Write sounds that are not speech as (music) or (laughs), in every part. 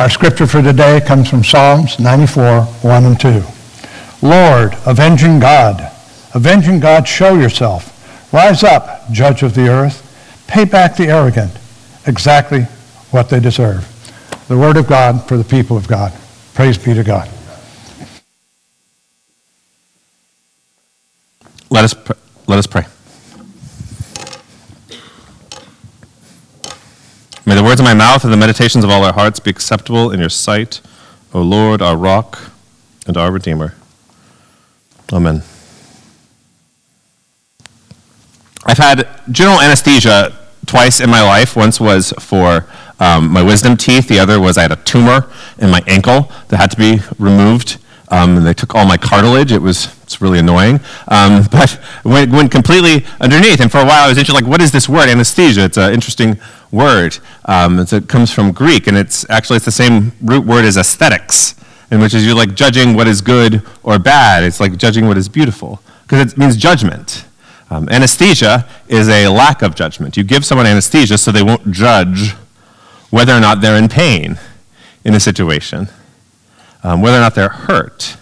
Our scripture for today comes from Psalms 94, 1 and 2. Lord, avenging God, avenging God, show yourself. Rise up, judge of the earth. Pay back the arrogant exactly what they deserve. The word of God for the people of God. Praise be to God. Let us, pr- let us pray. May the words of my mouth and the meditations of all our hearts be acceptable in your sight, O Lord, our rock and our Redeemer. Amen. I've had general anesthesia twice in my life. Once was for um, my wisdom teeth, the other was I had a tumor in my ankle that had to be removed. Um, and they took all my cartilage. It was it's really annoying. Um, (laughs) but went, went completely underneath. And for a while, I was interested, like, what is this word, anesthesia? It's an interesting word. Um, it comes from Greek, and it's actually it's the same root word as aesthetics, in which is you're like judging what is good or bad. It's like judging what is beautiful, because it means judgment. Um, anesthesia is a lack of judgment. You give someone anesthesia so they won't judge whether or not they're in pain in a situation, um, whether or not they're hurt.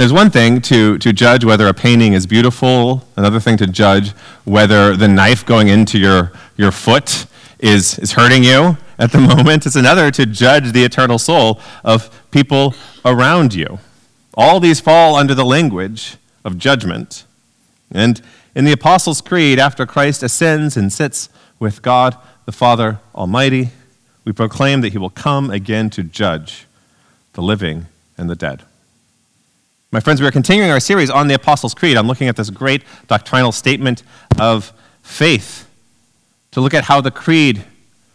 There's one thing to, to judge whether a painting is beautiful, another thing to judge whether the knife going into your, your foot is, is hurting you at the (laughs) moment. It's another to judge the eternal soul of people around you. All these fall under the language of judgment. And in the Apostles' Creed, after Christ ascends and sits with God the Father Almighty, we proclaim that he will come again to judge the living and the dead. My friends, we are continuing our series on the Apostles' Creed. I'm looking at this great doctrinal statement of faith to look at how the Creed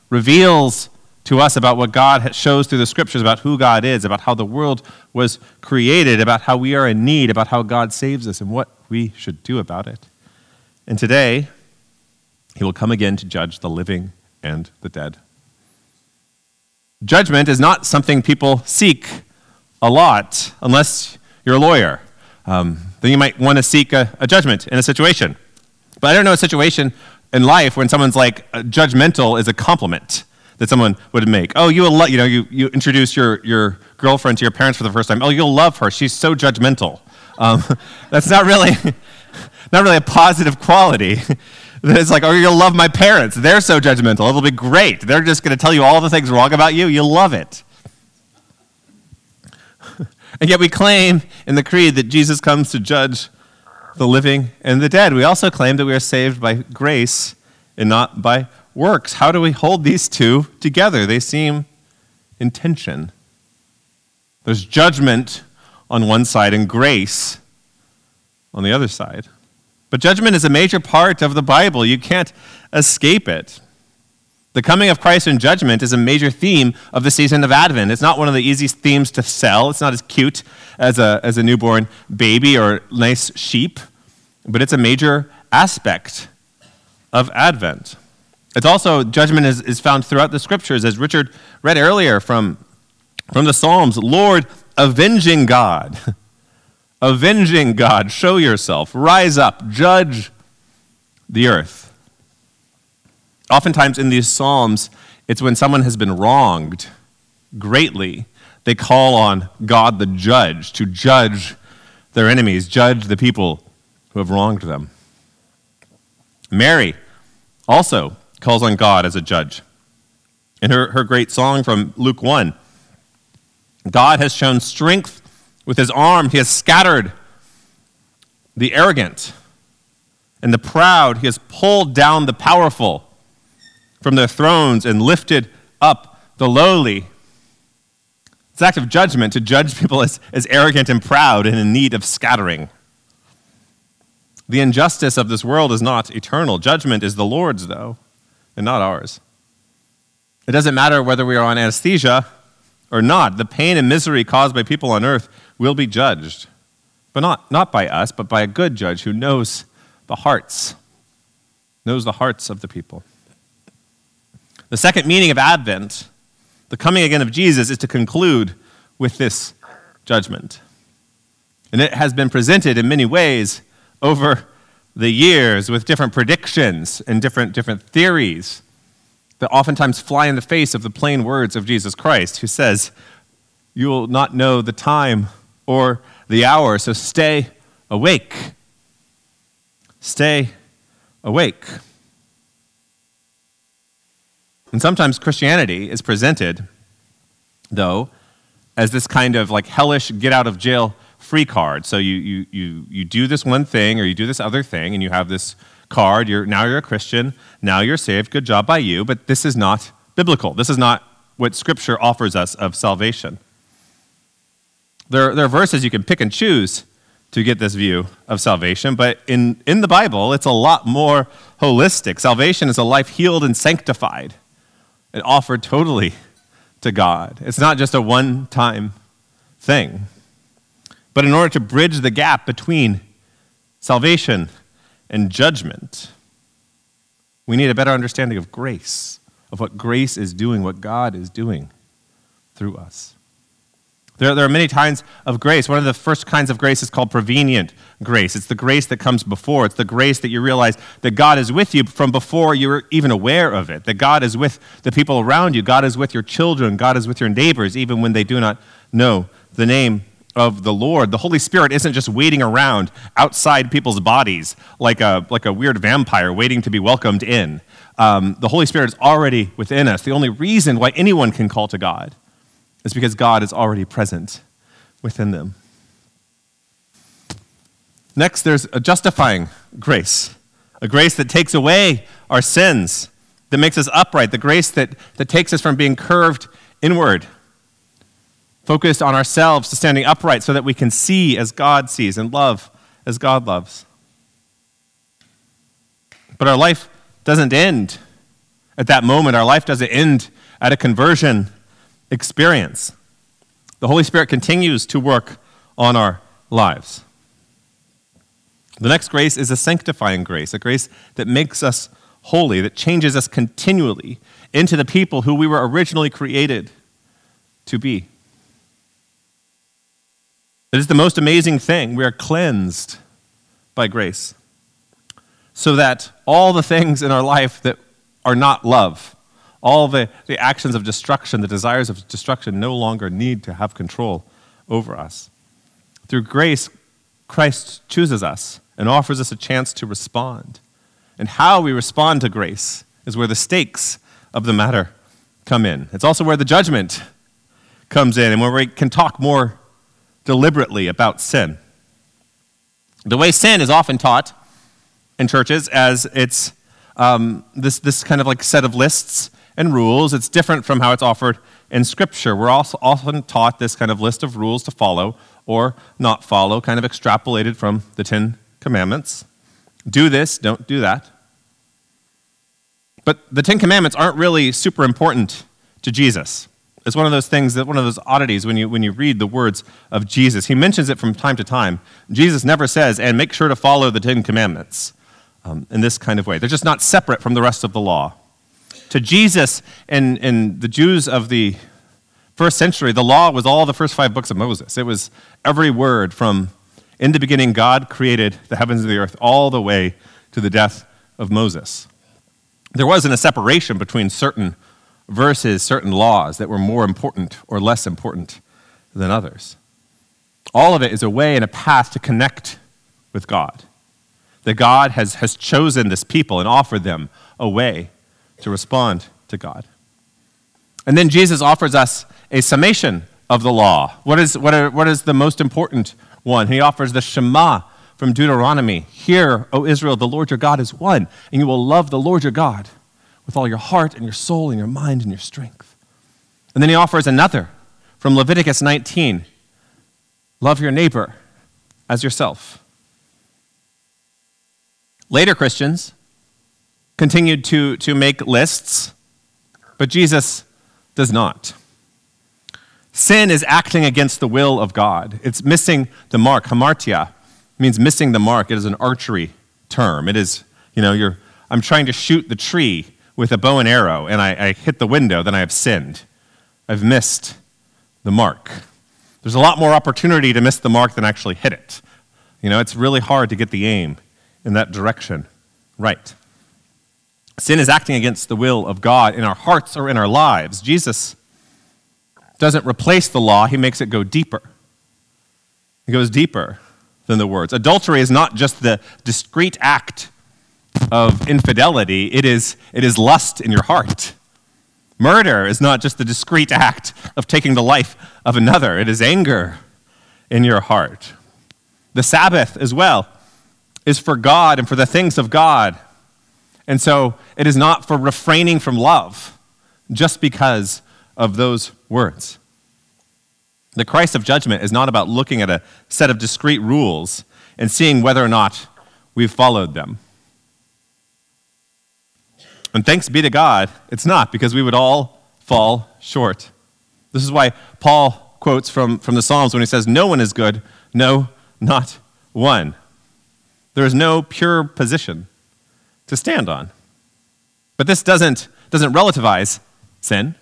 reveals to us about what God shows through the scriptures about who God is, about how the world was created, about how we are in need, about how God saves us, and what we should do about it. And today, He will come again to judge the living and the dead. Judgment is not something people seek a lot unless you're a lawyer. Um, then you might want to seek a, a, judgment in a situation. But I don't know a situation in life when someone's like judgmental is a compliment that someone would make. Oh, you will you know you, you introduce your, your girlfriend to your parents for the first time. Oh, you'll love her. She's so judgmental. Um, (laughs) that's not really (laughs) not really a positive quality. (laughs) it's like, oh, you'll love my parents. They're so judgmental. It'll be great. They're just going to tell you all the things wrong about you. You'll love it. And yet we claim in the Creed that Jesus comes to judge the living and the dead. We also claim that we are saved by grace and not by works. How do we hold these two together? They seem in tension. There's judgment on one side and grace on the other side. But judgment is a major part of the Bible. You can't escape it. The coming of Christ in judgment is a major theme of the season of Advent. It's not one of the easiest themes to sell. It's not as cute as a, as a newborn baby or nice sheep, but it's a major aspect of Advent. It's also, judgment is, is found throughout the scriptures, as Richard read earlier from, from the Psalms Lord, avenging God. (laughs) avenging God, show yourself, rise up, judge the earth. Oftentimes in these Psalms, it's when someone has been wronged greatly, they call on God the judge to judge their enemies, judge the people who have wronged them. Mary also calls on God as a judge. In her, her great song from Luke 1, God has shown strength with his arm, he has scattered the arrogant and the proud, he has pulled down the powerful from their thrones and lifted up the lowly. It's an act of judgment to judge people as, as arrogant and proud and in need of scattering. The injustice of this world is not eternal. Judgment is the Lord's, though, and not ours. It doesn't matter whether we are on anesthesia or not. The pain and misery caused by people on earth will be judged. But not, not by us, but by a good judge who knows the hearts, knows the hearts of the people. The second meaning of Advent, the coming again of Jesus, is to conclude with this judgment. And it has been presented in many ways over the years with different predictions and different, different theories that oftentimes fly in the face of the plain words of Jesus Christ, who says, You will not know the time or the hour, so stay awake. Stay awake. And sometimes Christianity is presented, though, as this kind of like hellish get out of jail free card. So you, you, you, you do this one thing or you do this other thing and you have this card. You're, now you're a Christian. Now you're saved. Good job by you. But this is not biblical. This is not what Scripture offers us of salvation. There, there are verses you can pick and choose to get this view of salvation, but in, in the Bible, it's a lot more holistic. Salvation is a life healed and sanctified and offered totally to God. It's not just a one time thing. But in order to bridge the gap between salvation and judgment, we need a better understanding of grace, of what grace is doing, what God is doing through us. There, there are many kinds of grace. One of the first kinds of grace is called prevenient grace. It's the grace that comes before. It's the grace that you realize that God is with you from before you're even aware of it, that God is with the people around you, God is with your children, God is with your neighbors, even when they do not know the name of the Lord. The Holy Spirit isn't just waiting around outside people's bodies like a, like a weird vampire waiting to be welcomed in. Um, the Holy Spirit is already within us. The only reason why anyone can call to God is because God is already present within them. Next, there's a justifying grace, a grace that takes away our sins, that makes us upright, the grace that, that takes us from being curved inward, focused on ourselves to standing upright so that we can see as God sees and love as God loves. But our life doesn't end at that moment. Our life doesn't end at a conversion experience. The Holy Spirit continues to work on our lives. The next grace is a sanctifying grace, a grace that makes us holy, that changes us continually into the people who we were originally created to be. It is the most amazing thing. We are cleansed by grace so that all the things in our life that are not love, all the, the actions of destruction, the desires of destruction, no longer need to have control over us. Through grace, Christ chooses us and offers us a chance to respond. And how we respond to grace is where the stakes of the matter come in. It's also where the judgment comes in and where we can talk more deliberately about sin. The way sin is often taught in churches as it's um, this, this kind of like set of lists and rules. It's different from how it's offered in Scripture. We're also often taught this kind of list of rules to follow or not follow, kind of extrapolated from the Ten Commandments. Do this, don't do that. But the Ten Commandments aren't really super important to Jesus. It's one of those things that one of those oddities when you, when you read the words of Jesus. He mentions it from time to time. Jesus never says, and make sure to follow the Ten Commandments um, in this kind of way. They're just not separate from the rest of the law to Jesus and, and the Jews of the first century, the law was all the first five books of Moses. It was every word from in the beginning, God created the heavens and the earth, all the way to the death of Moses. There wasn't a separation between certain verses, certain laws that were more important or less important than others. All of it is a way and a path to connect with God. That God has, has chosen this people and offered them a way to respond to God. And then Jesus offers us a summation of the law. What is, what, are, what is the most important one? He offers the Shema from Deuteronomy Hear, O Israel, the Lord your God is one, and you will love the Lord your God with all your heart and your soul and your mind and your strength. And then he offers another from Leviticus 19 Love your neighbor as yourself. Later Christians continued to, to make lists, but Jesus does not. Sin is acting against the will of God. It's missing the mark. Hamartia means missing the mark. It is an archery term. It is, you know, you're, I'm trying to shoot the tree with a bow and arrow, and I, I hit the window, then I have sinned. I've missed the mark. There's a lot more opportunity to miss the mark than actually hit it. You know, it's really hard to get the aim in that direction right. Sin is acting against the will of God in our hearts or in our lives. Jesus doesn't replace the law, he makes it go deeper. It goes deeper than the words. Adultery is not just the discrete act of infidelity, it is, it is lust in your heart. Murder is not just the discrete act of taking the life of another, it is anger in your heart. The Sabbath, as well, is for God and for the things of God. And so it is not for refraining from love just because of those words. The Christ of judgment is not about looking at a set of discrete rules and seeing whether or not we've followed them. And thanks be to God, it's not, because we would all fall short. This is why Paul quotes from, from the Psalms when he says, No one is good, no, not one. There is no pure position to stand on. But this doesn't, doesn't relativize sin.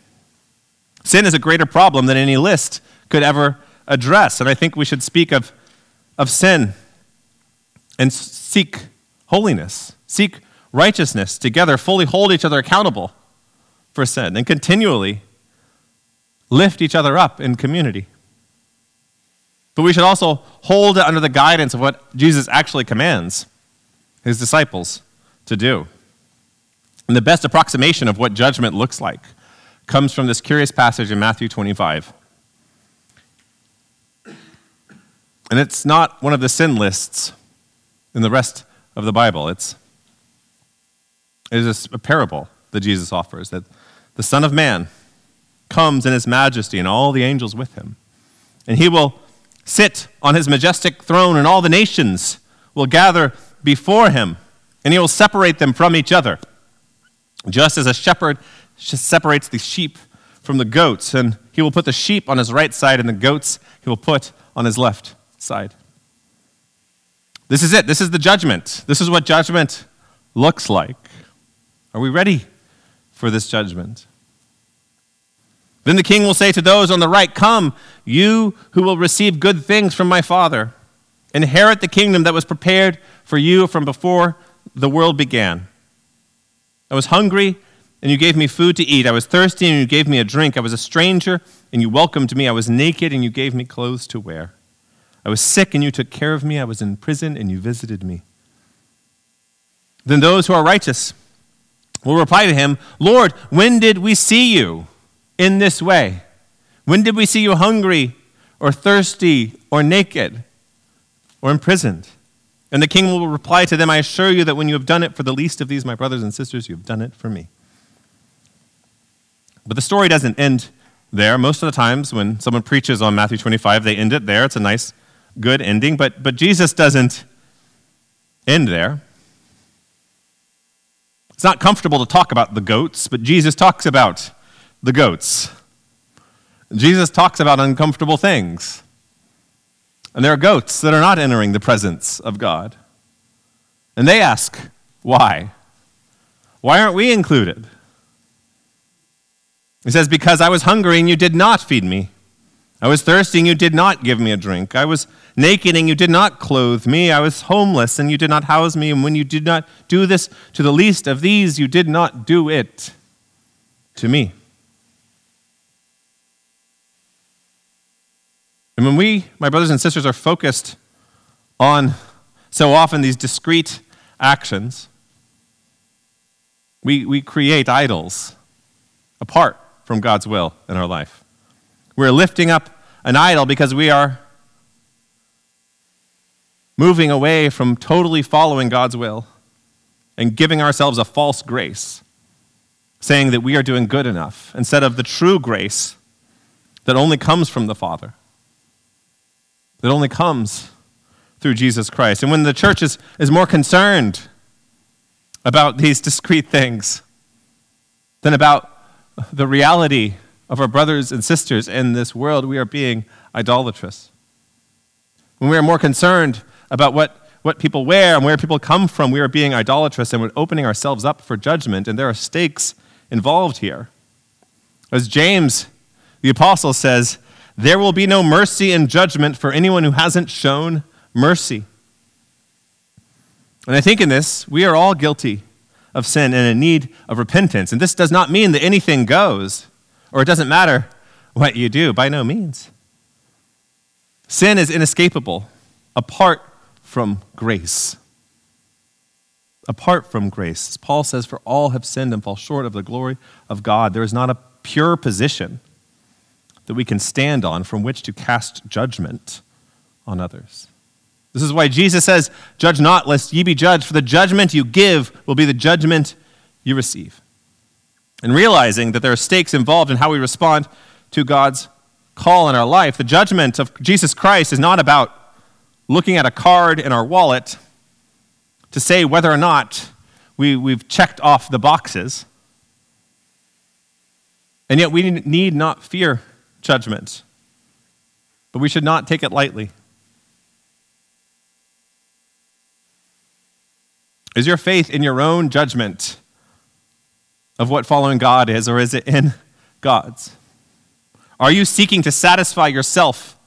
Sin is a greater problem than any list could ever address. And I think we should speak of, of sin and seek holiness, seek righteousness together, fully hold each other accountable for sin, and continually lift each other up in community. But we should also hold it under the guidance of what Jesus actually commands his disciples to do. And the best approximation of what judgment looks like comes from this curious passage in Matthew 25. And it's not one of the sin lists in the rest of the Bible. It's, it is a parable that Jesus offers that the Son of Man comes in his majesty and all the angels with him. And he will sit on his majestic throne, and all the nations will gather before him, and he will separate them from each other, just as a shepherd separates the sheep from the goats, and he will put the sheep on his right side, and the goats he will put on his left side. This is it. This is the judgment. This is what judgment looks like. Are we ready for this judgment? Then the king will say to those on the right, Come, you who will receive good things from my Father. Inherit the kingdom that was prepared for you from before the world began. I was hungry, and you gave me food to eat. I was thirsty, and you gave me a drink. I was a stranger, and you welcomed me. I was naked, and you gave me clothes to wear. I was sick, and you took care of me. I was in prison, and you visited me. Then those who are righteous will reply to him, Lord, when did we see you? in this way? When did we see you hungry or thirsty or naked or imprisoned? And the king will reply to them, I assure you that when you have done it for the least of these, my brothers and sisters, you have done it for me. But the story doesn't end there. Most of the times when someone preaches on Matthew 25, they end it there. It's a nice, good ending. But, but Jesus doesn't end there. It's not comfortable to talk about the goats, but Jesus talks about the goats. Jesus talks about uncomfortable things. And there are goats that are not entering the presence of God. And they ask, why? Why aren't we included? He says, Because I was hungry and you did not feed me. I was thirsty and you did not give me a drink. I was naked and you did not clothe me. I was homeless and you did not house me. And when you did not do this to the least of these, you did not do it to me. And when we, my brothers and sisters, are focused on so often these discrete actions, we, we create idols apart from God's will in our life. We're lifting up an idol because we are moving away from totally following God's will and giving ourselves a false grace, saying that we are doing good enough instead of the true grace that only comes from the Father that only comes through Jesus Christ. And when the church is, is more concerned about these discrete things than about the reality of our brothers and sisters in this world, we are being idolatrous. When we are more concerned about what, what people wear and where people come from, we are being idolatrous and we're opening ourselves up for judgment, and there are stakes involved here. As James, the apostle, says, there will be no mercy in judgment for anyone who hasn't shown mercy. And I think in this, we are all guilty of sin and in need of repentance. And this does not mean that anything goes or it doesn't matter what you do, by no means. Sin is inescapable apart from grace. Apart from grace. As Paul says, For all have sinned and fall short of the glory of God. There is not a pure position that we can stand on from which to cast judgment on others. This is why Jesus says, Judge not, lest ye be judged, for the judgment you give will be the judgment you receive. And realizing that there are stakes involved in how we respond to God's call in our life, the judgment of Jesus Christ is not about looking at a card in our wallet to say whether or not we, we've checked off the boxes. And yet we need not fear judgment, but we should not take it lightly. Is your faith in your own judgment of what following God is, or is it in God's? Are you seeking to satisfy yourself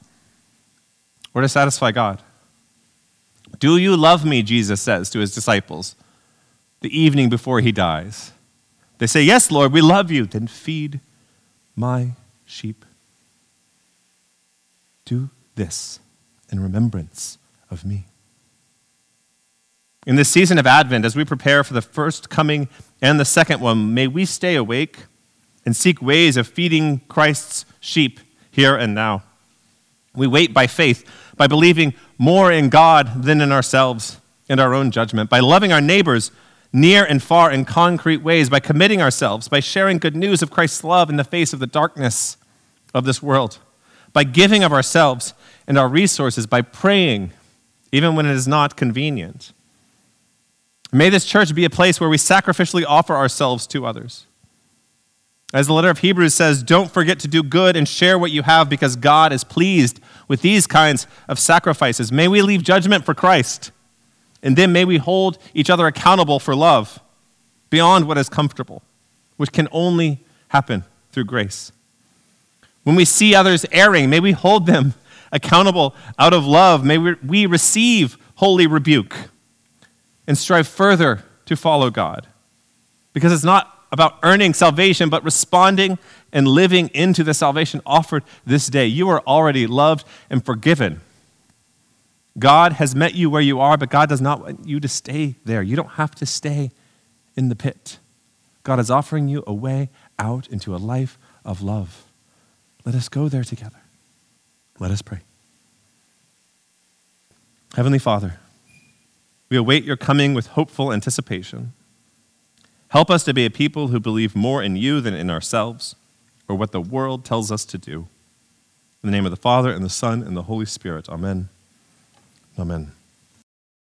or to satisfy God? Do you love me, Jesus says to his disciples the evening before he dies? They say, Yes, Lord, we love you. Then feed my sheep. Do this in remembrance of me. In this season of Advent, as we prepare for the first coming and the second one, may we stay awake and seek ways of feeding Christ's sheep here and now. We wait by faith, by believing more in God than in ourselves and our own judgment, by loving our neighbors near and far in concrete ways, by committing ourselves, by sharing good news of Christ's love in the face of the darkness of this world, by giving of ourselves and our resources, by praying, even when it is not convenient May this church be a place where we sacrificially offer ourselves to others. As the letter of Hebrews says, don't forget to do good and share what you have because God is pleased with these kinds of sacrifices. May we leave judgment for Christ, and then may we hold each other accountable for love beyond what is comfortable, which can only happen through grace. When we see others erring, may we hold them accountable out of love. May we receive holy rebuke and strive further to follow God. Because it's not about earning salvation, but responding and living into the salvation offered this day. You are already loved and forgiven. God has met you where you are, but God does not want you to stay there. You don't have to stay in the pit. God is offering you a way out into a life of love. Let us go there together. Let us pray. Heavenly Father, we await your coming with hopeful anticipation. Help us to be a people who believe more in you than in ourselves or what the world tells us to do. In the name of the Father, and the Son, and the Holy Spirit. Amen. Amen.